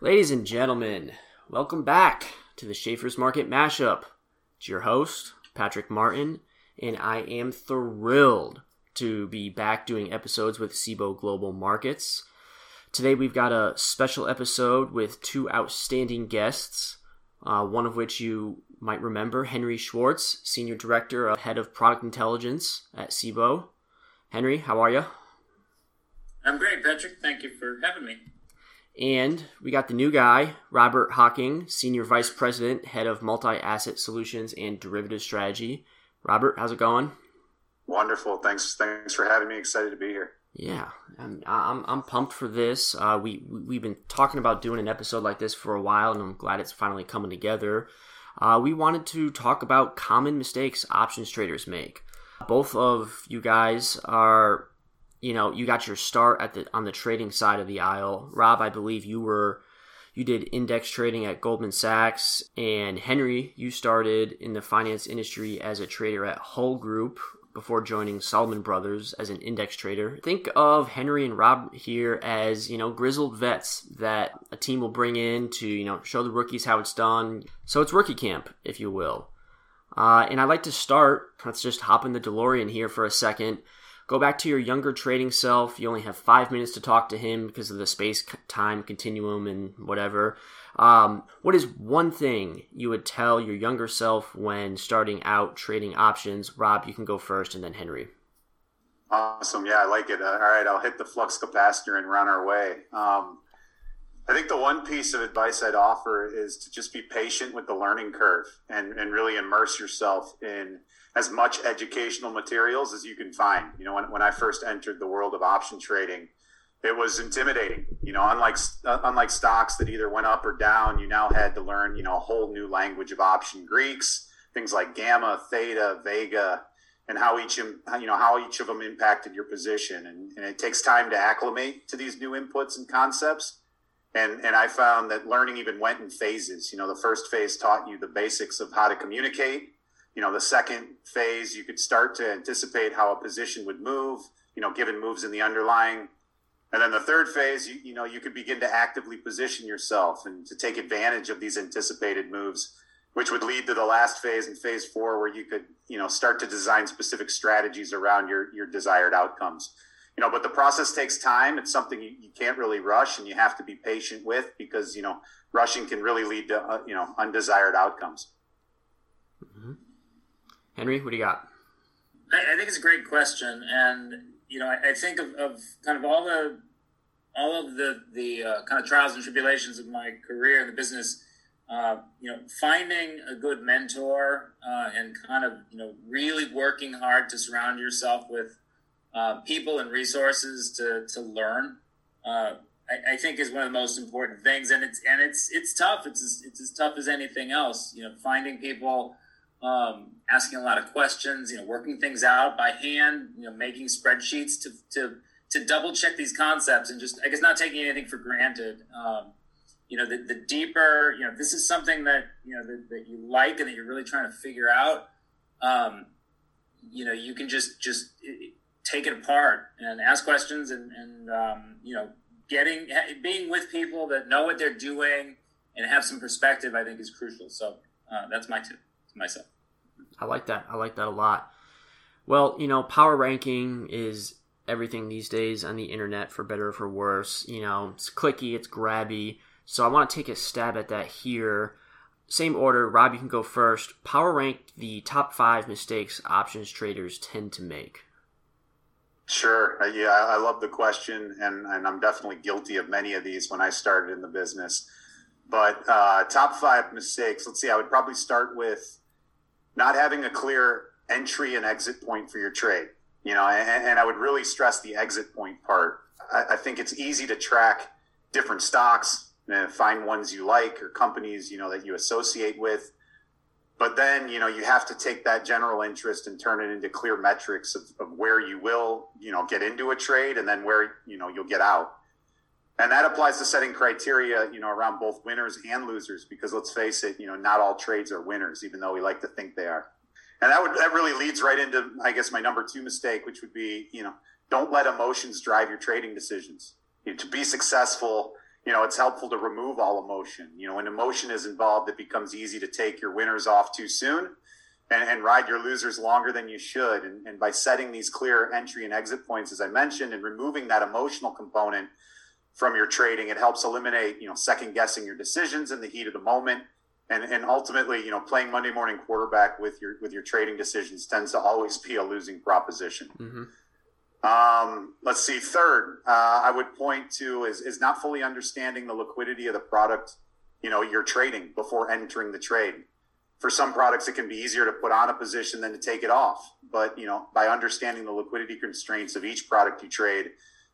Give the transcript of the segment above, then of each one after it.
Ladies and gentlemen, welcome back to the Schaeffer's Market Mashup. It's your host, Patrick Martin, and I am thrilled to be back doing episodes with Cboe Global Markets. Today we've got a special episode with two outstanding guests, uh, one of which you might remember, Henry Schwartz, Senior Director, of Head of Product Intelligence at Cboe. Henry, how are you? I'm great, Patrick. Thank you for having me. And we got the new guy, Robert Hocking, Senior Vice President, Head of Multi Asset Solutions and Derivative Strategy. Robert, how's it going? Wonderful. Thanks. Thanks for having me. Excited to be here. Yeah, I'm I'm, I'm pumped for this. Uh, we we've been talking about doing an episode like this for a while, and I'm glad it's finally coming together. Uh, we wanted to talk about common mistakes options traders make. Both of you guys are, you know, you got your start at the on the trading side of the aisle. Rob, I believe you were you did index trading at Goldman Sachs, and Henry, you started in the finance industry as a trader at Hull Group, before joining Salomon Brothers as an index trader. Think of Henry and Rob here as, you know, grizzled vets that a team will bring in to, you know, show the rookies how it's done. So it's rookie camp, if you will. Uh, and I'd like to start, let's just hop in the DeLorean here for a second. Go back to your younger trading self. You only have five minutes to talk to him because of the space time continuum and whatever. Um, what is one thing you would tell your younger self when starting out trading options? Rob, you can go first, and then Henry. Awesome. Yeah, I like it. Uh, all right, I'll hit the flux capacitor and run our way. Um, I think the one piece of advice I'd offer is to just be patient with the learning curve and, and really immerse yourself in as much educational materials as you can find. You know, when, when I first entered the world of option trading, it was intimidating. You know, unlike unlike stocks that either went up or down, you now had to learn you know a whole new language of option Greeks, things like gamma, theta, vega, and how each you know how each of them impacted your position. And, and it takes time to acclimate to these new inputs and concepts. And and I found that learning even went in phases. You know, the first phase taught you the basics of how to communicate. You know, the second phase you could start to anticipate how a position would move. You know, given moves in the underlying and then the third phase, you, you know, you could begin to actively position yourself and to take advantage of these anticipated moves, which would lead to the last phase in phase four, where you could, you know, start to design specific strategies around your your desired outcomes. You know, but the process takes time. It's something you, you can't really rush, and you have to be patient with because you know rushing can really lead to uh, you know undesired outcomes. Mm-hmm. Henry, what do you got? I, I think it's a great question, and you know, I, I think of, of, kind of all the all of the the uh, kind of trials and tribulations of my career in the business. Uh, you know, finding a good mentor uh, and kind of you know really working hard to surround yourself with uh, people and resources to to learn. Uh, I, I, think is one of the most important things, and it's and it's it's tough. It's as, it's as tough as anything else. You know, finding people um, asking a lot of questions, you know, working things out by hand, you know, making spreadsheets to, to, to double check these concepts and just, I guess, not taking anything for granted. Um, you know, the, the deeper, you know, this is something that, you know, that, that you like and that you're really trying to figure out. Um, you know, you can just, just take it apart and ask questions and, and um, you know, getting, being with people that know what they're doing and have some perspective, I think is crucial. So uh, that's my tip to myself. I like that. I like that a lot. Well, you know, power ranking is everything these days on the internet, for better or for worse. You know, it's clicky, it's grabby. So I want to take a stab at that here. Same order, Rob, you can go first. Power rank the top five mistakes options traders tend to make. Sure. Uh, yeah, I love the question, and, and I'm definitely guilty of many of these when I started in the business. But uh, top five mistakes, let's see, I would probably start with not having a clear entry and exit point for your trade. You know, and, and I would really stress the exit point part. I, I think it's easy to track different stocks and find ones you like or companies you know that you associate with. But then you know you have to take that general interest and turn it into clear metrics of, of where you will you know get into a trade and then where you know you'll get out and that applies to setting criteria you know around both winners and losers because let's face it you know not all trades are winners even though we like to think they are and that would that really leads right into I guess my number two mistake, which would be you know don't let emotions drive your trading decisions. You know, to be successful, you know it's helpful to remove all emotion. You know when emotion is involved, it becomes easy to take your winners off too soon. And, and ride your losers longer than you should. And, and by setting these clear entry and exit points, as I mentioned, and removing that emotional component from your trading, it helps eliminate, you know, second guessing your decisions in the heat of the moment and and ultimately, you know, playing Monday morning quarterback with your with your trading decisions tends to always be a losing proposition. Mm-hmm. Um, let's see. Third, uh, I would point to is is not fully understanding the liquidity of the product. You know, you're trading before entering the trade. For some products, it can be easier to put on a position than to take it off. But you know, by understanding the liquidity constraints of each product you trade,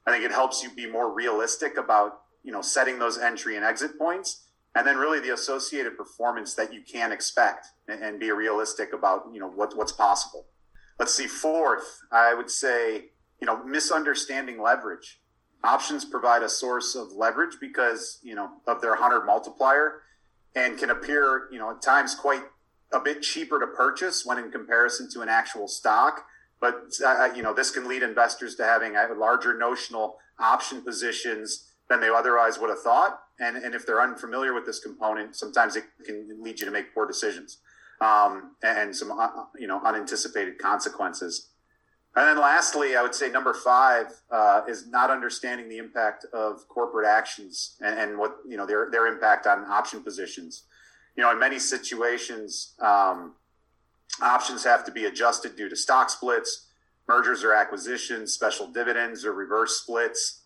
I think it helps you be more realistic about you know setting those entry and exit points and then really the associated performance that you can expect and, be realistic about you know what, what's possible. Let's see fourth i would say you know misunderstanding leverage. Options provide a source of leverage because you know of their 100 multiplier and can appear you know at times quite a bit cheaper to purchase when in comparison to an actual stock but uh, you know this can lead investors to having larger notional option positions than they otherwise would have thought. And, and if they're unfamiliar with this component, sometimes it can lead you to make poor decisions um, and some uh, you know unanticipated consequences. And then lastly, I would say number five uh, is not understanding the impact of corporate actions and, and, what you know their their impact on option positions. You know, in many situations, um, options have to be adjusted due to stock splits, mergers or acquisitions, special dividends or reverse splits.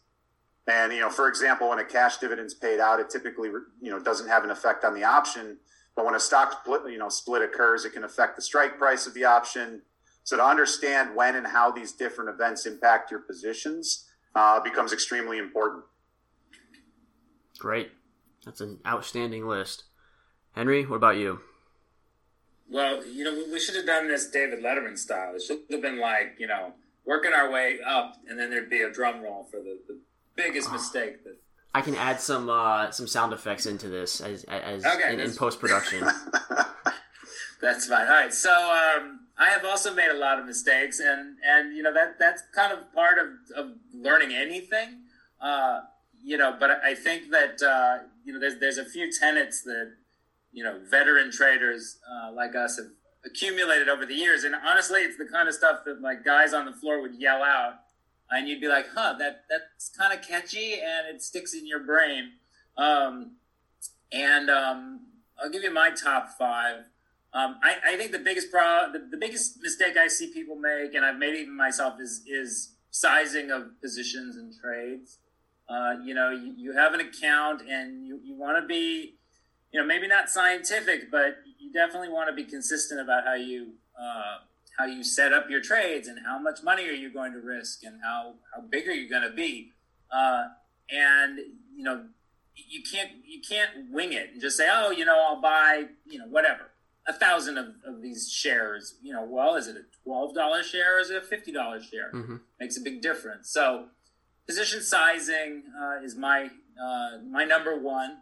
And you know, for example, when a cash dividend is paid out, it typically you know doesn't have an effect on the option. But when a stock split, you know, split occurs, it can affect the strike price of the option. So to understand when and how these different events impact your positions uh, becomes extremely important. Great, that's an outstanding list. Henry, what about you? Well, you know, we should have done this David Letterman style. It should have been like, you know, working our way up, and then there'd be a drum roll for the, the biggest mistake that I can add some uh, some sound effects into this as as okay, in, in post production. that's fine. All right, so um, I have also made a lot of mistakes, and and you know that that's kind of part of, of learning anything. Uh, you know, but I think that uh, you know there's there's a few tenets that you know veteran traders uh, like us have accumulated over the years, and honestly, it's the kind of stuff that like guys on the floor would yell out and you'd be like, "Huh, that that's kind of catchy and it sticks in your brain." Um, and um, I'll give you my top five. Um, I, I, think the biggest pro, the, the, biggest mistake I see people make, and I've made even myself, is is sizing of positions and trades. Uh, you know, you, you, have an account and you, you want to be, you know, maybe not scientific, but you definitely want to be consistent about how you uh, how you set up your trades and how much money are you going to risk and how, how big are you going to be. Uh, and you know you can't you can't wing it and just say oh you know i'll buy you know whatever a thousand of, of these shares. You know well is it a $12 share or is it a $50 share? Mm-hmm. makes a big difference. So position sizing uh, is my uh, my number one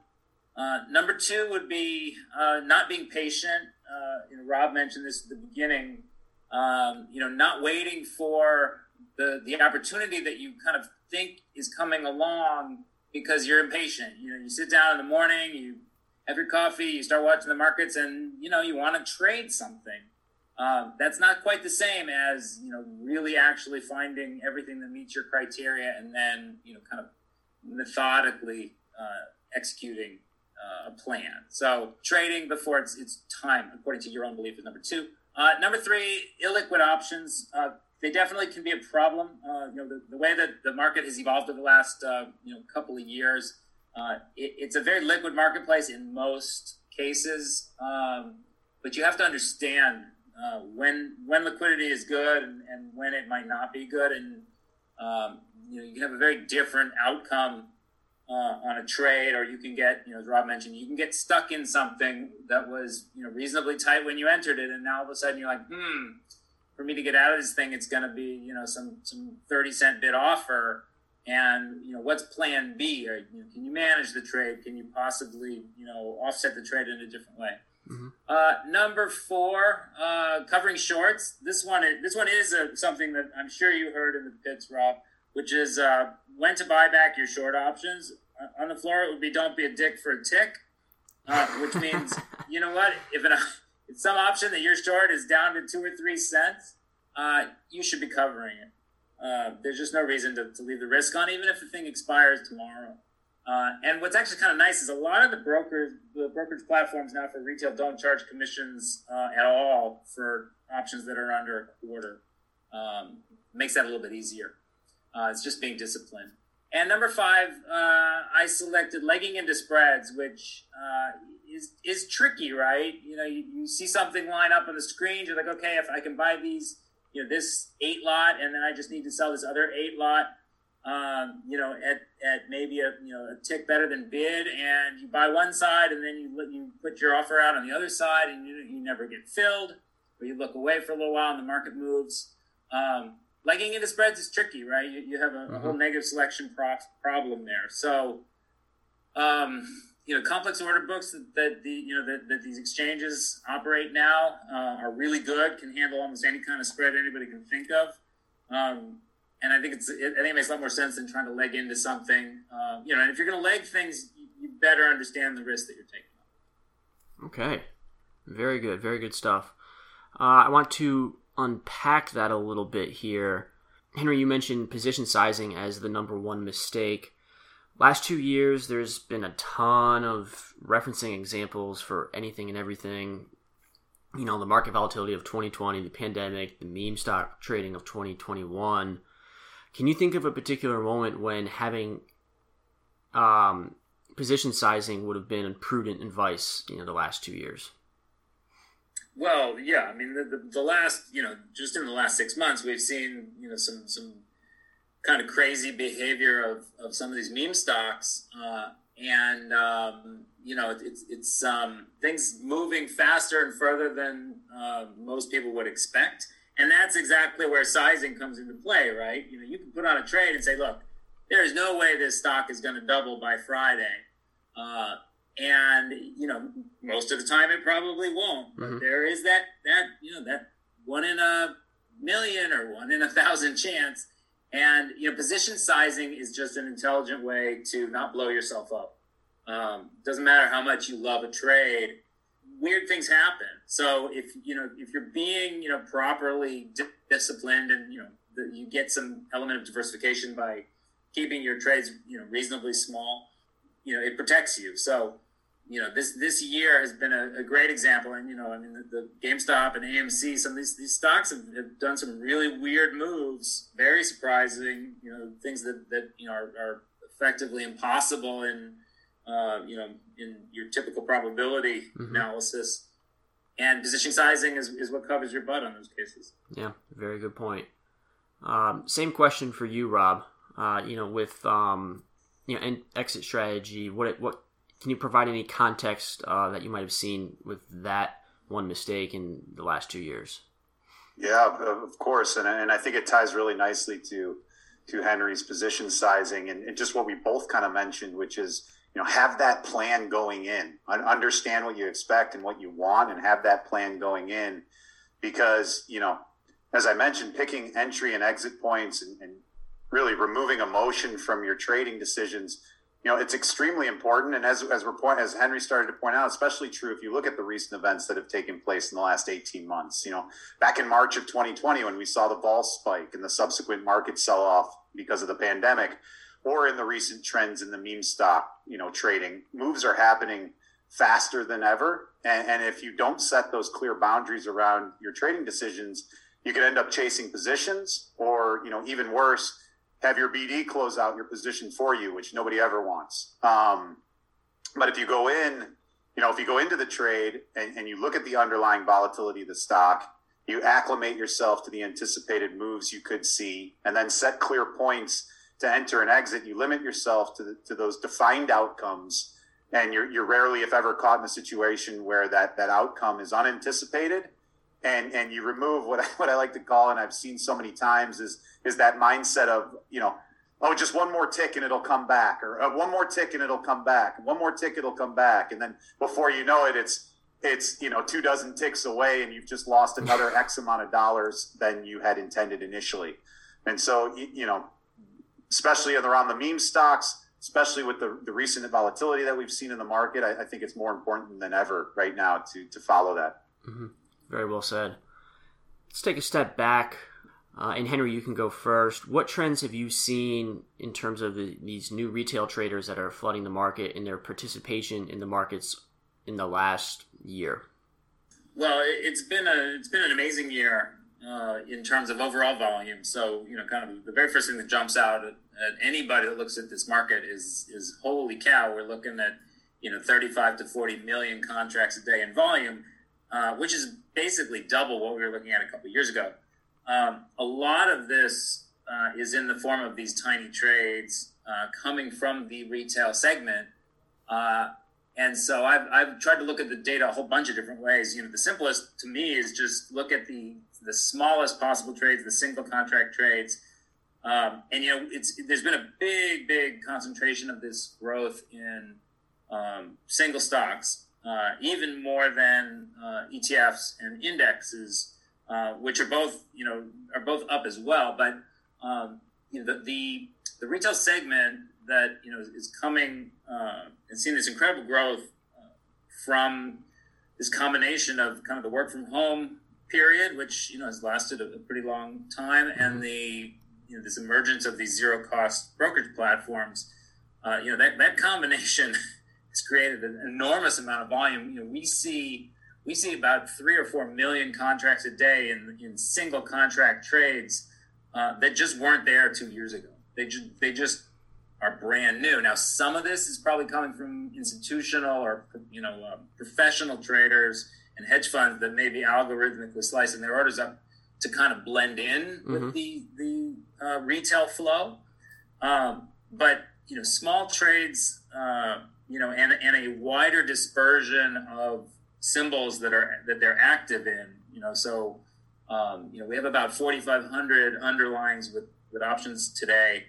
uh, number two would be uh, not being patient uh, you know, rob mentioned this at the beginning um, you know, not waiting for the the opportunity that you kind of think is coming along because you're impatient. You know, you sit down in the morning, you have your coffee, you start watching the markets, and you know you want to trade something. Um, that's not quite the same as you know really actually finding everything that meets your criteria and then you know kind of methodically uh, executing uh, a plan. So trading before it's it's time, according to your own belief, is number two. Uh, number three, illiquid options. Uh, they definitely can be a problem. Uh, you know, the, the, way that the market has evolved over the last uh, you know couple of years, uh, it, it's a very liquid marketplace in most cases. Um, but you have to understand when when liquidity is good and, and, when it might not be good, and um, you know you can have a very different outcome uh, on a trade, or you can get, you know, as Rob mentioned, you can get stuck in something that was, you know, reasonably tight when you entered it, and now all of a sudden you're like, hmm, for me to get out of this thing, it's going to be, you know, some some thirty cent bid offer, and you know, what's Plan B? Or you know, can you manage the trade? Can you possibly, you know, offset the trade in a different way? Mm-hmm. Uh, number four, uh, covering shorts. This one, this one is a, something that I'm sure you heard in the pits, Rob, which is uh, when to buy back your short options. Uh, on the floor, it would be don't be a dick for a tick, uh, which means you know what if an if some option that you're short is down to two or three cents, uh, you should be covering it. there's just no reason to, to leave the risk on, even if the thing expires tomorrow. Uh, and what's actually kind of nice is a lot of the brokers, the brokerage platforms now for retail don't charge commissions uh, at all for options that are under a quarter. Um, makes that a little bit easier. Uh, it's just being disciplined. And number five, uh, I selected legging into spreads, which uh, is is tricky, right? You know, you, you see something line up on the screen, you're like, okay, if I can buy these, you know, this eight lot, and then I just need to sell this other eight lot um, you know, at, at maybe a you know a tick better than bid, and you buy one side, and then you you put your offer out on the other side, and you, you never get filled, or you look away for a little while, and the market moves. Um, legging into spreads is tricky, right? You, you have a, a, whole negative selection pro- problem there. So, um, you know, complex order books that, that the you know that, that these exchanges operate now uh, are really good, can handle almost any kind of spread anybody can think of. Um, and I think it's I think it makes a lot more sense than trying to leg into something. Uh, you know, and if you're going to leg things, you better understand the risk that you're taking. Okay, very good, very good stuff. Uh, I want to unpack that a little bit here. Henry, you mentioned position sizing as the number one mistake. Last two years, there's been a ton of referencing examples for anything and everything. You know, the market volatility of 2020, the pandemic, the meme stock trading of 2021 can you think of a particular moment when having um, position sizing would have been prudent advice, you know, the last two years? Well, yeah, I mean, the, the, the, last, you know, just in the last six months, we've seen, you know, some some kind of crazy behavior of, of some of these meme stocks, uh, and um, you know, it's it's um, things moving faster and further than uh, most people would expect. And that's exactly where sizing comes into play, right? You know, you can put on a trade and say, look, there is no way this stock is going to double by Friday. Uh, and you know, most of the time it probably won't. But mm-hmm. there is that that you know that one in a million or one in a thousand chance. And you know, position sizing is just an intelligent way to not blow yourself up. Um, doesn't matter how much you love a trade weird things happen. So if you know if you're being you know properly disciplined and you know the, you get some element of diversification by keeping your trades you know reasonably small, you know it protects you. So you know this this year has been a, a great example, and you know I mean the, the GameStop and AMC, some of these these stocks have, have, done some really weird moves, very surprising. You know things that that you know are, are effectively impossible in uh, you know, in your typical probability mm-hmm. analysis. And position sizing is, is what covers your butt on those cases. Yeah, very good point. Um, same question for you, Rob. Uh, you know, with um, you know, and exit strategy, what what can you provide any context uh, that you might have seen with that one mistake in the last two years? Yeah, of course, and and I think it ties really nicely to to Henry's position sizing and, and just what we both kind of mentioned, which is you know have that plan going in understand what you expect and what you want and have that plan going in because you know as i mentioned picking entry and exit points and, and really removing emotion from your trading decisions you know it's extremely important and as, as point as henry started to point out especially true if you look at the recent events that have taken place in the last 18 months you know back in march of 2020 when we saw the vol spike and the subsequent market sell off because of the pandemic or in the recent trends in the meme stock, you know, trading, moves are happening faster than ever. And, and, if you don't set those clear boundaries around your trading decisions, you could end up chasing positions, or you know, even worse, have your BD close out your position for you, which nobody ever wants. Um, but if you go in, you know, if you go into the trade and, and you look at the underlying volatility of the stock, you acclimate yourself to the anticipated moves you could see, and then set clear points to enter and exit, you limit yourself to, the, to those defined outcomes. And you're, you're rarely, if ever, caught in a situation where that, that outcome is unanticipated. And, and you remove what I, what I like to call, and I've seen so many times, is, is that mindset of, you know, oh, just one more tick and it'll come back, or uh, one more tick and it'll come back, one more tick it'll come back, and then before you know it, it's it's you know two dozen ticks away and you've just lost another x amount of dollars than you had intended initially. And so you know especially around the meme stocks especially with the, the recent volatility that we've seen in the market I, I think it's more important than ever right now to to follow that. Mm-hmm. Very well said let's take a step back uh, and Henry, you can go first. What trends have you seen in terms of the, these new retail traders that are flooding the market and their participation in the markets in the last year? Well, it's been a it's been an amazing year uh, in terms of overall volume. So you know, kind of the very first thing that jumps out at, at, anybody that looks at this market is is holy cow, we're looking at you know 35 to 40 million contracts a day in volume, uh, which is basically double what we were looking at a couple years ago. Um, a lot of this uh, is in the form of these tiny trades uh, coming from the retail segment. Uh, and so I've, I've tried to look at the data a whole bunch of different ways. You know, the simplest to me is just look at the the smallest possible trades, the single contract trades. Um, and you know, it's there's been a big, big concentration of this growth in um, single stocks, uh, even more than uh, ETFs and indexes, uh, which are both you know are both up as well. But um, you know, the, the the retail segment that you know is coming uh, and seeing this incredible growth uh, from this combination of kind of the work from home period, which you know has lasted a, a pretty long time, mm-hmm. and the you know this emergence of these zero cost brokerage platforms. Uh, you know that that combination has created an enormous amount of volume. You know we see we see about three or four million contracts a day in in single contract trades uh, that just weren't there two years ago. They just they just are brand new. Now, some of this is probably coming from institutional or you know uh, professional traders and hedge funds that may be algorithmically slicing their orders up to kind of blend in mm-hmm. with the the uh, retail flow. Um, but you know, small trades, uh, you know, and and a wider dispersion of symbols that are that they're active in. You know, so um, you know we have about 4,500 underlyings with with options today.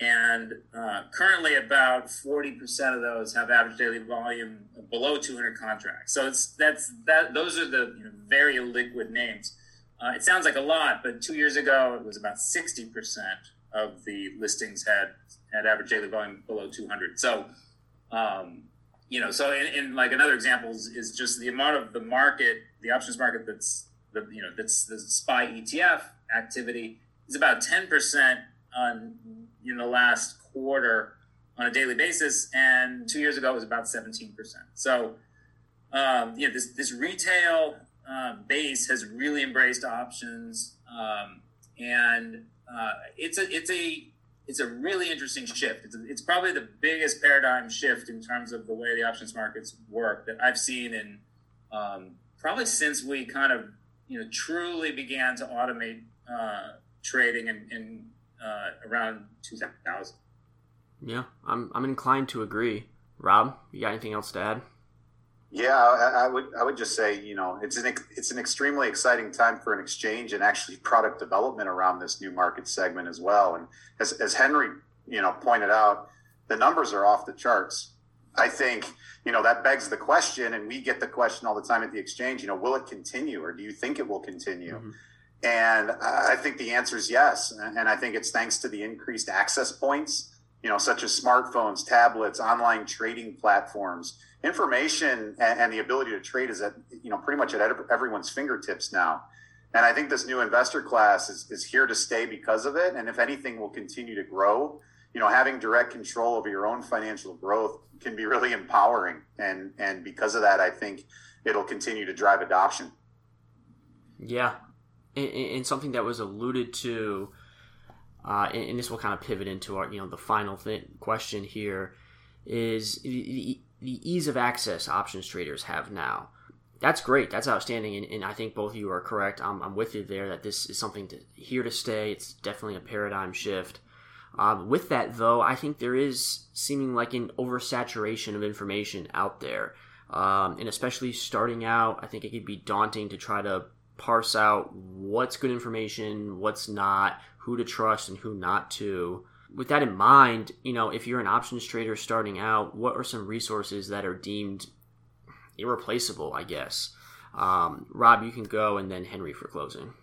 And uh, currently about 40% of those have average daily volume below 200 contracts. So it's that's that those are the you know, very liquid names. Uh, it sounds like a lot but two years ago it was about 60% of the listings had had average daily volume below 200 so um, you know so in, in, like another example is, is just the amount of the market the options market that's the you know that's the spy etf activity is about 10% on in the last quarter on a daily basis, and two years ago it was about 17%. So, um, you know, this, this retail uh, base has really embraced options, um, and uh, it's a it's a it's a really interesting shift. It's, it's probably the biggest paradigm shift in terms of the way the options markets work that I've seen in um, probably since we kind of you know truly began to automate uh, trading and, and uh, around 2000. Yeah, I'm, I'm inclined to agree. Rob, you got anything else to add? Yeah, I, I, would I would just say you know it's an it's an extremely exciting time for an exchange and actually product development around this new market segment as well. And as as Henry you know pointed out, the numbers are off the charts. I think you know that begs the question, and we get the question all the time at the exchange. You know, will it continue, or do you think it will continue? Mm-hmm. And I think the answer is yes. And I think it's thanks to the increased access points, you know, such as smartphones, tablets, online trading platforms. Information and the ability to trade is at, you know, pretty much at everyone's fingertips now. And I think this new investor class is, is here to stay because of it. And if anything, will continue to grow. You know, having direct control over your own financial growth can be really empowering. And, and because of that, I think it'll continue to drive adoption. Yeah, and, something that was alluded to, uh, and, and, this will kind of pivot into our, you know, the final thing, question here, is the, the ease of access options traders have now. That's great. That's outstanding, and, and I think both of you are correct. I'm, I'm, with you there that this is something to, here to stay. It's definitely a paradigm shift. Um, with that, though, I think there is seeming like an oversaturation of information out there. Um, and especially starting out, I think it could be daunting to try to parse out what's good information, what's not, who to trust and who not to. With that in mind, you know, if you're an options trader starting out, what are some resources that are deemed irreplaceable, I guess. Um, Rob, you can go, and then Henry for closing.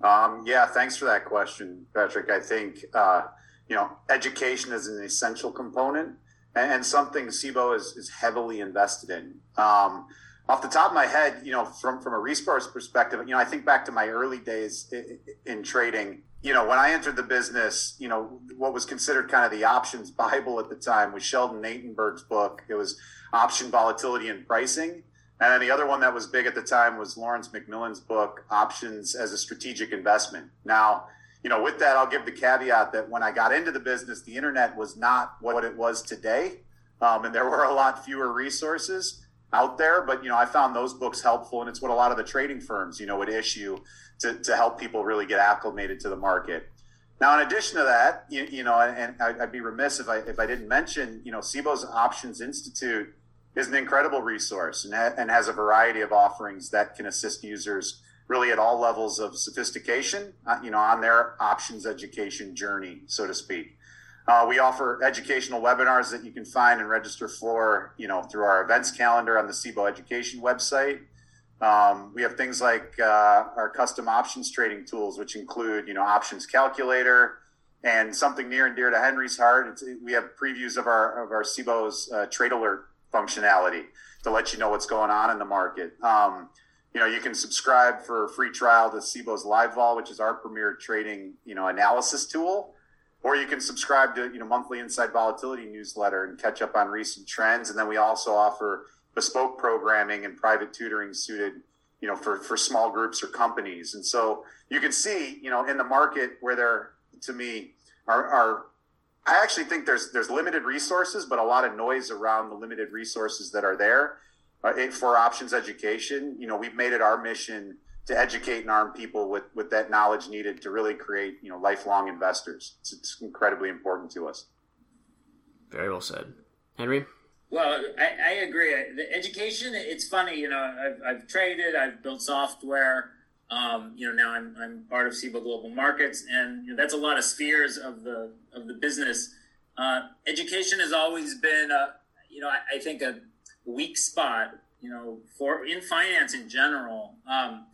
Um, yeah, thanks for that question, Patrick. I think uh, you know education is an essential component and, and something Cboe is, is heavily invested in. Um, off the top of my head, you know, from from a resource perspective, you know, I think back to my early days in, in trading. You know, when I entered the business, you know, what was considered kind of the options Bible at the time was Sheldon Natenberg's book. It was Option Volatility and Pricing. And then the other one that was big at the time was Lawrence McMillan's book, Options as a Strategic Investment. Now, you know, with that, I'll give the caveat that when I got into the business, the internet was not what it was today. Um, and there were a lot fewer resources out there. But you know, I found those books helpful, and it's what a lot of the trading firms, you know, would issue to, to help people really get acclimated to the market. Now, in addition to that, you, you know, and I'd be remiss if I if I didn't mention, you know, Cboe's Options Institute is an incredible resource and, ha- and has a variety of offerings that can assist users really at all levels of sophistication, uh, you know, on their options education journey, so to speak. Uh, we offer educational webinars that you can find and register for, you know, through our events calendar on the Cboe Education website. Um, we have things like uh, our custom options trading tools, which include, you know, options calculator and something near and dear to Henry's heart. We have previews of our of our Cboe's uh, trade alert functionality to let you know what's going on in the market. Um, you know, you can subscribe for a free trial to Cboe's Live Vol, which is our premier trading, you know, analysis tool or you can subscribe to you know monthly inside volatility newsletter and catch up on recent trends. And then we also offer bespoke programming and private tutoring suited you know for for small groups or companies. And so you can see you know in the market where there to me are, are i actually think there's there's limited resources but a lot of noise around the limited resources that are there uh, for options education. You know we've made it our mission to educate and arm people with with that knowledge needed to really create you know lifelong investors. It's, it's incredibly important to us. Very well said, Henry. Well, I, I agree. The education, it's funny, you know, I've, I've traded, I've built software. Um, you know, now I'm, I'm part of Cboe Global Markets, and you know, that's a lot of spheres of the of the business. Uh, education has always been, a, you know, I, I, think a weak spot, you know, for in finance in general. Um,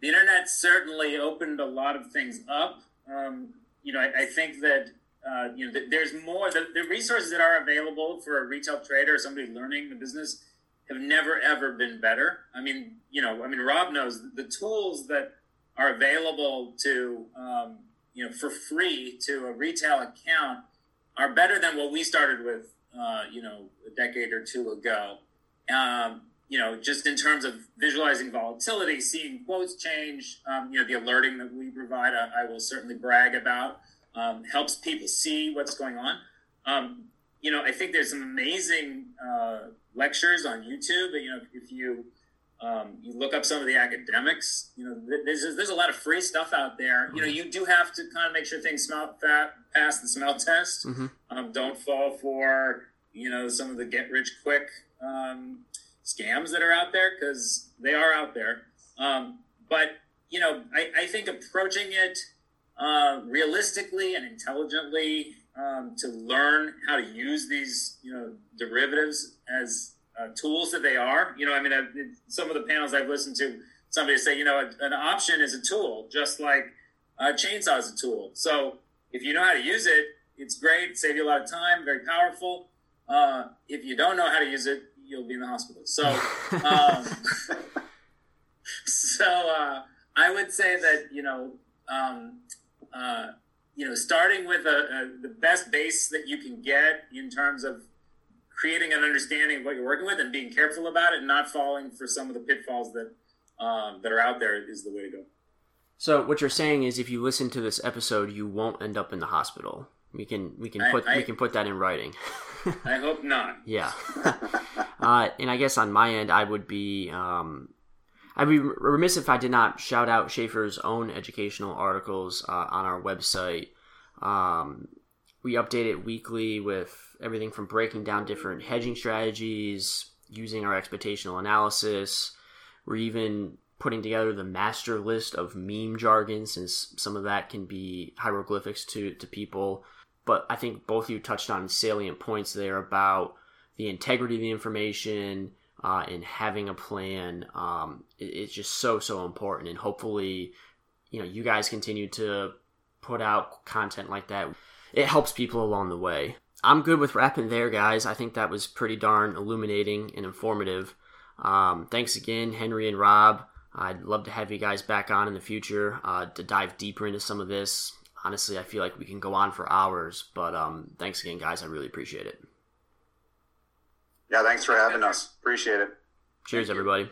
the internet certainly opened a lot of things up. Um, you know, I, I think that uh, you know th- there's more. The, the, resources that are available for a retail trader or somebody learning the business have never ever been better. I mean, you know, I mean, Rob knows the tools that are available to um, you know for free to a retail account are better than what we started with. Uh, you know, a decade or two ago. Um, you know, just in terms of visualizing volatility, seeing quotes change, um, you know, the alerting that we provide, I, I will certainly brag about, um, helps people see what's going on. Um, you know, I think there's some amazing uh, lectures on YouTube. You know, if you um, you look up some of the academics, you know, there's there's a lot of free stuff out there. You know, you do have to kind of make sure things smell fat, pass the smell test. Mm-hmm. Um, don't fall for you know some of the get rich quick um, scams that are out there because they are out there. Um, but you know, I, I think approaching it uh, realistically and intelligently um, to learn how to use these you know derivatives as uh, tools that they are. You know, I mean, I've, some of the panels I've listened to, somebody say, you know, an option is a tool, just like a chainsaw is a tool. So if you know how to use it, it's great, save you a lot of time, very powerful. Uh, if you don't know how to use it, you'll be in the hospital. So, um, so uh, I would say that you know, um, uh, you know, starting with a, a, the best base that you can get in terms of creating an understanding of what you're working with and being careful about it and not falling for some of the pitfalls that um, that are out there is the way to go. So what you're saying is, if you listen to this episode, you won't end up in the hospital. We can we can put I, I, we can put that in writing. I hope not. Yeah. uh, and I guess on my end, I would be um, I'd be remiss if I did not shout out Schaeffer's own educational articles uh, on our website. Um, we update it weekly with everything from breaking down different hedging strategies, using our expectational analysis. We're even putting together the master list of meme jargon, since some of that can be hieroglyphics to, to people but I think both of you touched on salient points there about the integrity of the information, uh, and having a plan um, is just so so important. And hopefully, you know, you guys continue to put out content like that. It helps people along the way. I'm good with wrapping there, guys. I think that was pretty darn illuminating and informative. Um, thanks again, Henry and Rob. I'd love to have you guys back on in the future uh, to dive deeper into some of this. Honestly, I feel like we can go on for hours, but um, thanks again, guys. I really appreciate it. Yeah, thanks for having us. Appreciate it. Cheers, everybody.